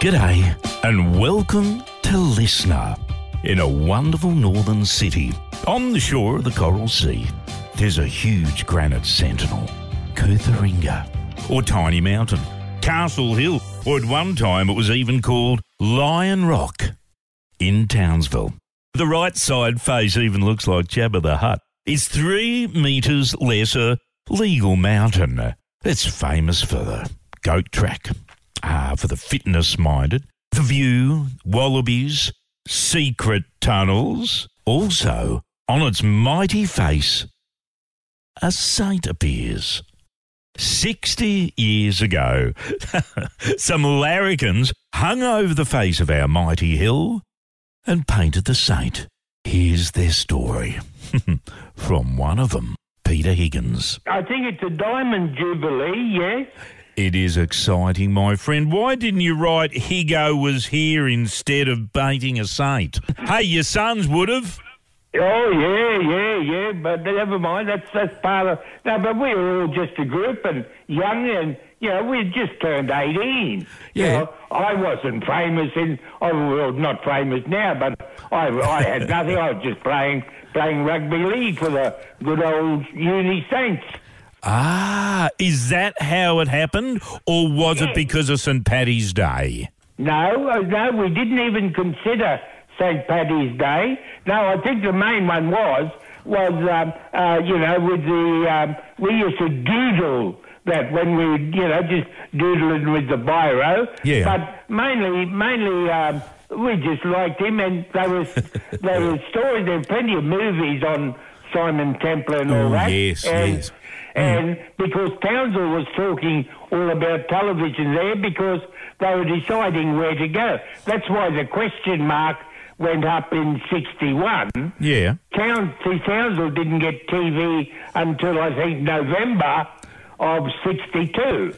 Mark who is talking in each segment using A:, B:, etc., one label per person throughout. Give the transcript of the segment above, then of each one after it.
A: G'day, and welcome to Listener. In a wonderful northern city, on the shore of the Coral Sea, there's a huge granite sentinel, Cudtheringa, or Tiny Mountain, Castle Hill, or at one time it was even called Lion Rock, in Townsville. The right side face even looks like Jabba the Hutt. It's three metres lesser Legal Mountain. It's famous for the goat track, ah, for the fitness minded, the view, wallabies, secret tunnels. Also, on its mighty face, a saint appears. 60 years ago, some larrikins hung over the face of our mighty hill and painted the saint. Here's their story from one of them, Peter Higgins.
B: I think it's a diamond jubilee, yes.
A: It is exciting, my friend. Why didn't you write Higo was here instead of baiting a saint? Hey, your sons would have.
B: Oh yeah, yeah, yeah. But never mind. That's that's part of. No, but we were all just a group and young, and you know we just turned eighteen. You
A: Yeah.
B: know, I wasn't famous in. Oh, well, not famous now, but I I had nothing. I was just playing playing rugby league for the good old Uni Saints.
A: Ah, is that how it happened? Or was it because of St. Paddy's Day?
B: No, uh, no, we didn't even consider St. Paddy's Day. No, I think the main one was was um, uh, you know with the um, we used to doodle that when we you know just doodling with the biro.
A: Yeah.
B: But mainly, mainly. Um, we just liked him, and there was there was stories. There were plenty of movies on Simon Templar and all
A: Oh,
B: that.
A: yes,
B: and,
A: yes. Mm.
B: and because Townsville was talking all about television there because they were deciding where to go. That's why the question mark went up in 61.
A: Yeah.
B: Town, see, Townsville didn't get TV until I think November of 62.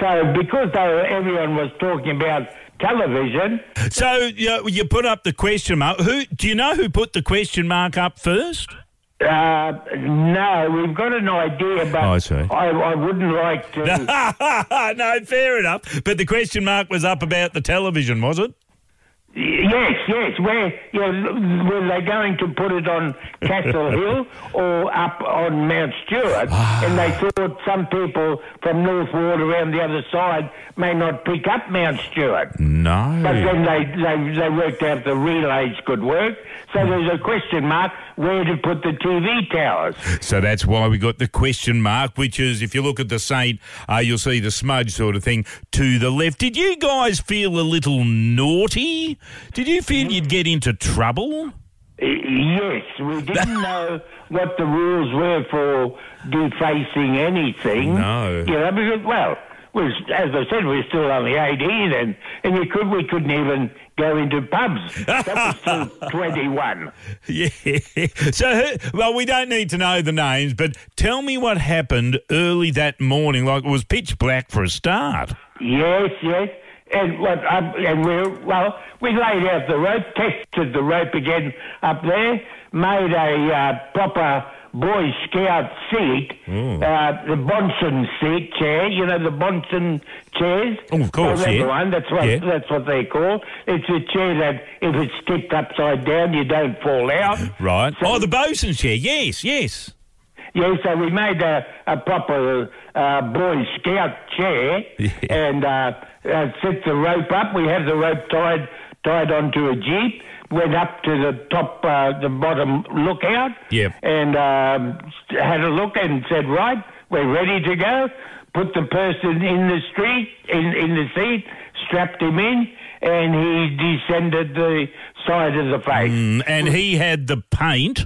B: So because they were, everyone was talking about television,
A: So you, you put up the question mark. Who do you know who put the question mark up first?
B: Uh, no, we've got an idea, but
A: Oh, I see.
B: I, I wouldn't like to.
A: no, fair enough. But the question mark was up about the television, was it?
B: Yes, yes. Where you know, were they going to put it on Castle Hill or up on Mount Stewart? and they thought some people from North Ward around the other side may not pick up Mount Stewart.
A: No.
B: But then they, they, they worked out the relays could work. So there's a question mark where to put the TV towers.
A: So that's why we got the question mark, which is if you look at the Saint, uh, you'll see the smudge sort of thing to the left. Did you guys feel a little naughty? Did you feel you'd get into trouble?
B: Yes, we didn't know what the rules were for defacing anything.
A: No.
B: You know, because, well, we as I said, we are still only 18 and, and you could, we couldn't even go into pubs. That was still 21.
A: Yeah. So, who- well, we don't need to know the names, but tell me what happened early that morning. Like it was pitch black for a start.
B: Yes, yes. And what? Um, and we well, we laid out the rope, tested the rope again up there, made a uh, proper Boy Scout seat, uh, the Bonson seat chair. You know the Bonson chairs.
A: Oh, of course,
B: Oh, that's
A: yeah.
B: the one. That's what
A: Yeah.
B: that's what they call. It's a chair that if it's tipped upside down, you don't fall out.
A: Right.
B: So-
A: oh, the bosun's chair. Yes, yes.
B: Yeah, so we made a, a proper uh, Boy Scout chair
A: Yeah.
B: and uh, uh, set the rope up. We have the rope tied tied onto a jeep. Went up to the top, uh, the bottom lookout.
A: Yep.
B: And um, had a look and said, right, we're ready to go. Put the person in the street, in, in the seat, strapped him in, and he descended the side of the face.
A: Mm, and he had the paint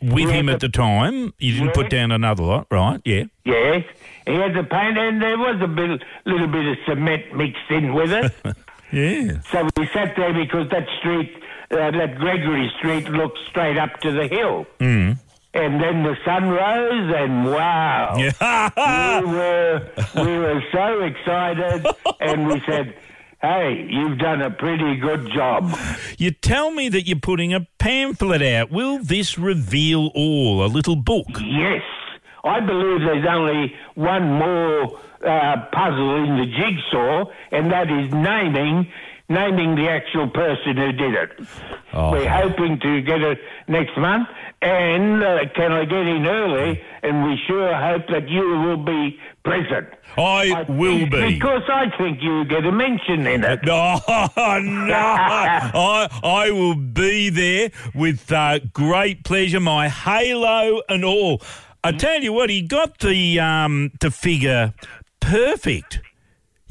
A: with him
B: the-
A: at the time. You didn't put down another lot, right? Yeah.
B: Yes, he had the paint, and there was a bit, little bit of cement mixed in with it.
A: Yeah.
B: so we sat there because that street, uh, that Gregory Street, looked straight up to the hill. Mm. And then the sun rose, and wow,
A: Yeah.
B: we were we were so excited, and we said, "Hey, you've done a pretty good job."
A: you tell me that you're putting a pamphlet out. Will this reveal all? A little book?
B: Yes, I believe there's only one more uh, puzzle in the jigsaw, and that is naming naming the actual person who did it.
A: Oh.
B: We're hoping to get it next month. And uh, can I get in early? And we sure hope that you will be present.
A: I will
B: think-
A: be.
B: Because I think you'll get a mention in it.
A: No, no. I, I will be there with uh, great pleasure, my halo and all. I tell you what, he got the um, the figure perfect.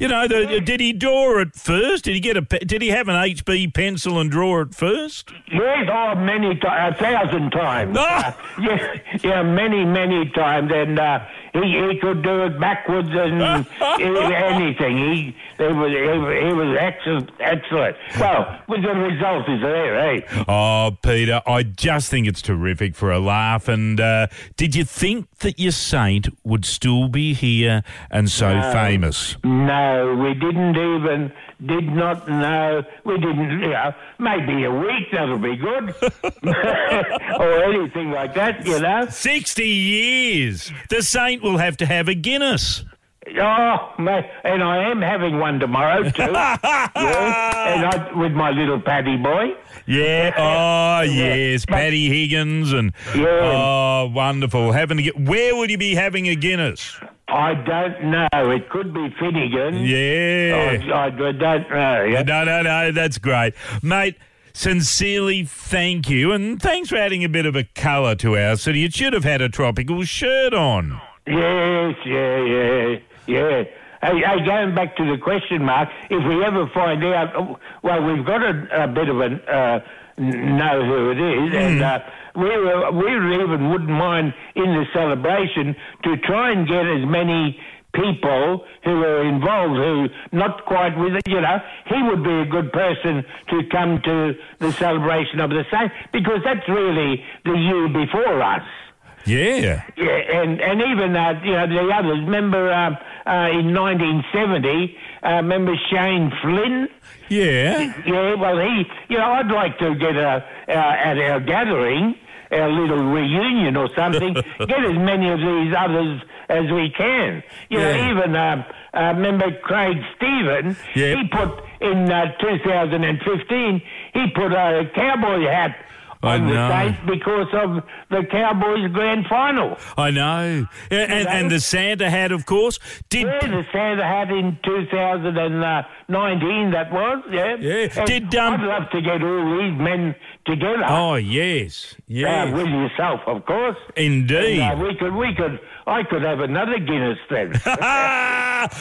A: You know, the, did he draw it first? Did he get a? Did he have an HB pencil and draw it first?
B: Yes, oh, many times, a thousand times. Uh, yeah, yeah, many, many times, and uh, he he could do it backwards and anything. He it was he, he was excellent, excellent. Well, with the result is there, eh?
A: Oh, Peter, I just think it's terrific for a laugh. And uh, did you think that your saint would still be here and so
B: No.
A: famous?
B: No, we didn't even did not know. We didn't, you know, maybe a week that'll be good, or anything like that, you know.
A: 60 years. The saint will have to have a Guinness.
B: Oh, mate, and I am having one tomorrow too. yeah, and I, with my little Paddy boy.
A: Yeah. Oh, yes. Paddy Higgins and
B: Yeah.
A: oh, wonderful. Having to get. Where would you be having a Guinness?
B: I don't know. It could be Finnegan.
A: Yeah.
B: I, I don't know. Yeah.
A: No, no, no. That's great, mate. Sincerely, thank you, and thanks for adding a bit of a colour to our city. It should have had a tropical shirt on.
B: Yes, yeah, yeah, yeah. Hey, hey, going back to the question mark, if we ever find out, oh, well, we've got a, a bit of a uh, know who it is, and uh, we were, we even wouldn't mind in the celebration to try and get as many people who are involved who not quite with it, you know, he would be a good person to come to the celebration of the saint because that's really the year before us.
A: Yeah.
B: Yeah, and, and even uh, you know the others. Remember uh, uh, in 1970, uh, remember Shane Flynn?
A: Yeah.
B: Yeah, well he, you know, I'd like to get a uh, at our gathering, our little reunion or something, get as many of these others as we can. You
A: Yeah.
B: know, even um, uh, remember Craig Stephen?
A: Yeah.
B: He put in uh, 2015, he put a cowboy hat.
A: I
B: on the
A: know.
B: Because of the Cowboys' grand final.
A: I know. And, and, and the Santa hat, of course. Did
B: Yeah, the Santa hat in 2019, that was, yeah.
A: Yeah.
B: And
A: Did, um,
B: I'd love to get all these men together.
A: Oh yes,
B: Uh,
A: yes,
B: with yourself, of course.
A: indeed.
B: Uh, we could, we could, I could have another Guinness then.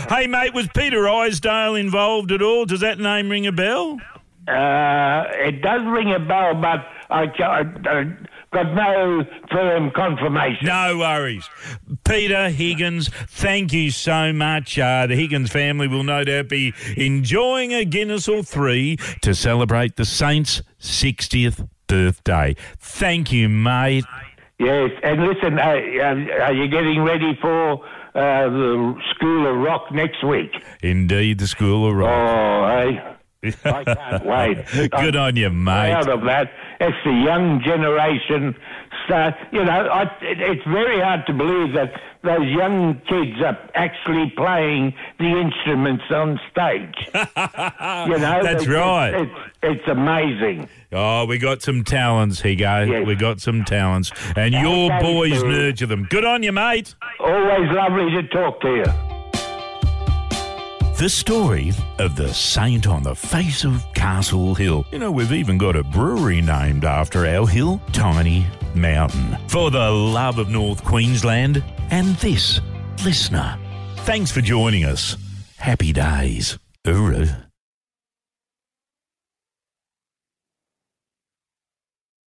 A: Hey mate, was Peter Isdale involved at all? Does that name ring a bell?
B: Uh, it does ring a bell, but I, ca- I, got no firm confirmation.
A: No worries. Peter Higgins, thank you so much. Uh, the Higgins family will no doubt be enjoying a Guinness or three to celebrate the Saints' 60th birthday. Thank you, mate.
B: Yes, and listen, uh, uh, are you getting ready for uh, the School of Rock next week?
A: Indeed, the School of Rock.
B: Oh, hey. I can't wait.
A: Good on you, mate.
B: proud of that. It's the young generation. Start, you know, I, it, it's very hard to believe that those young kids are actually playing the instruments on stage. you know,
A: That's
B: It's-
A: right.
B: It's, it's amazing.
A: Oh, we got some talents, Higo.
B: Yes.
A: We got some talents. And your boys nurture them. Good on you, mate.
B: Always lovely to talk to you.
A: The story of the saint on the face of Castle Hill. You know, we've even got a brewery named after our hill, Tiny Mountain. For the love of North Queensland and this listener. Thanks for joining us. Happy days. Hooroo.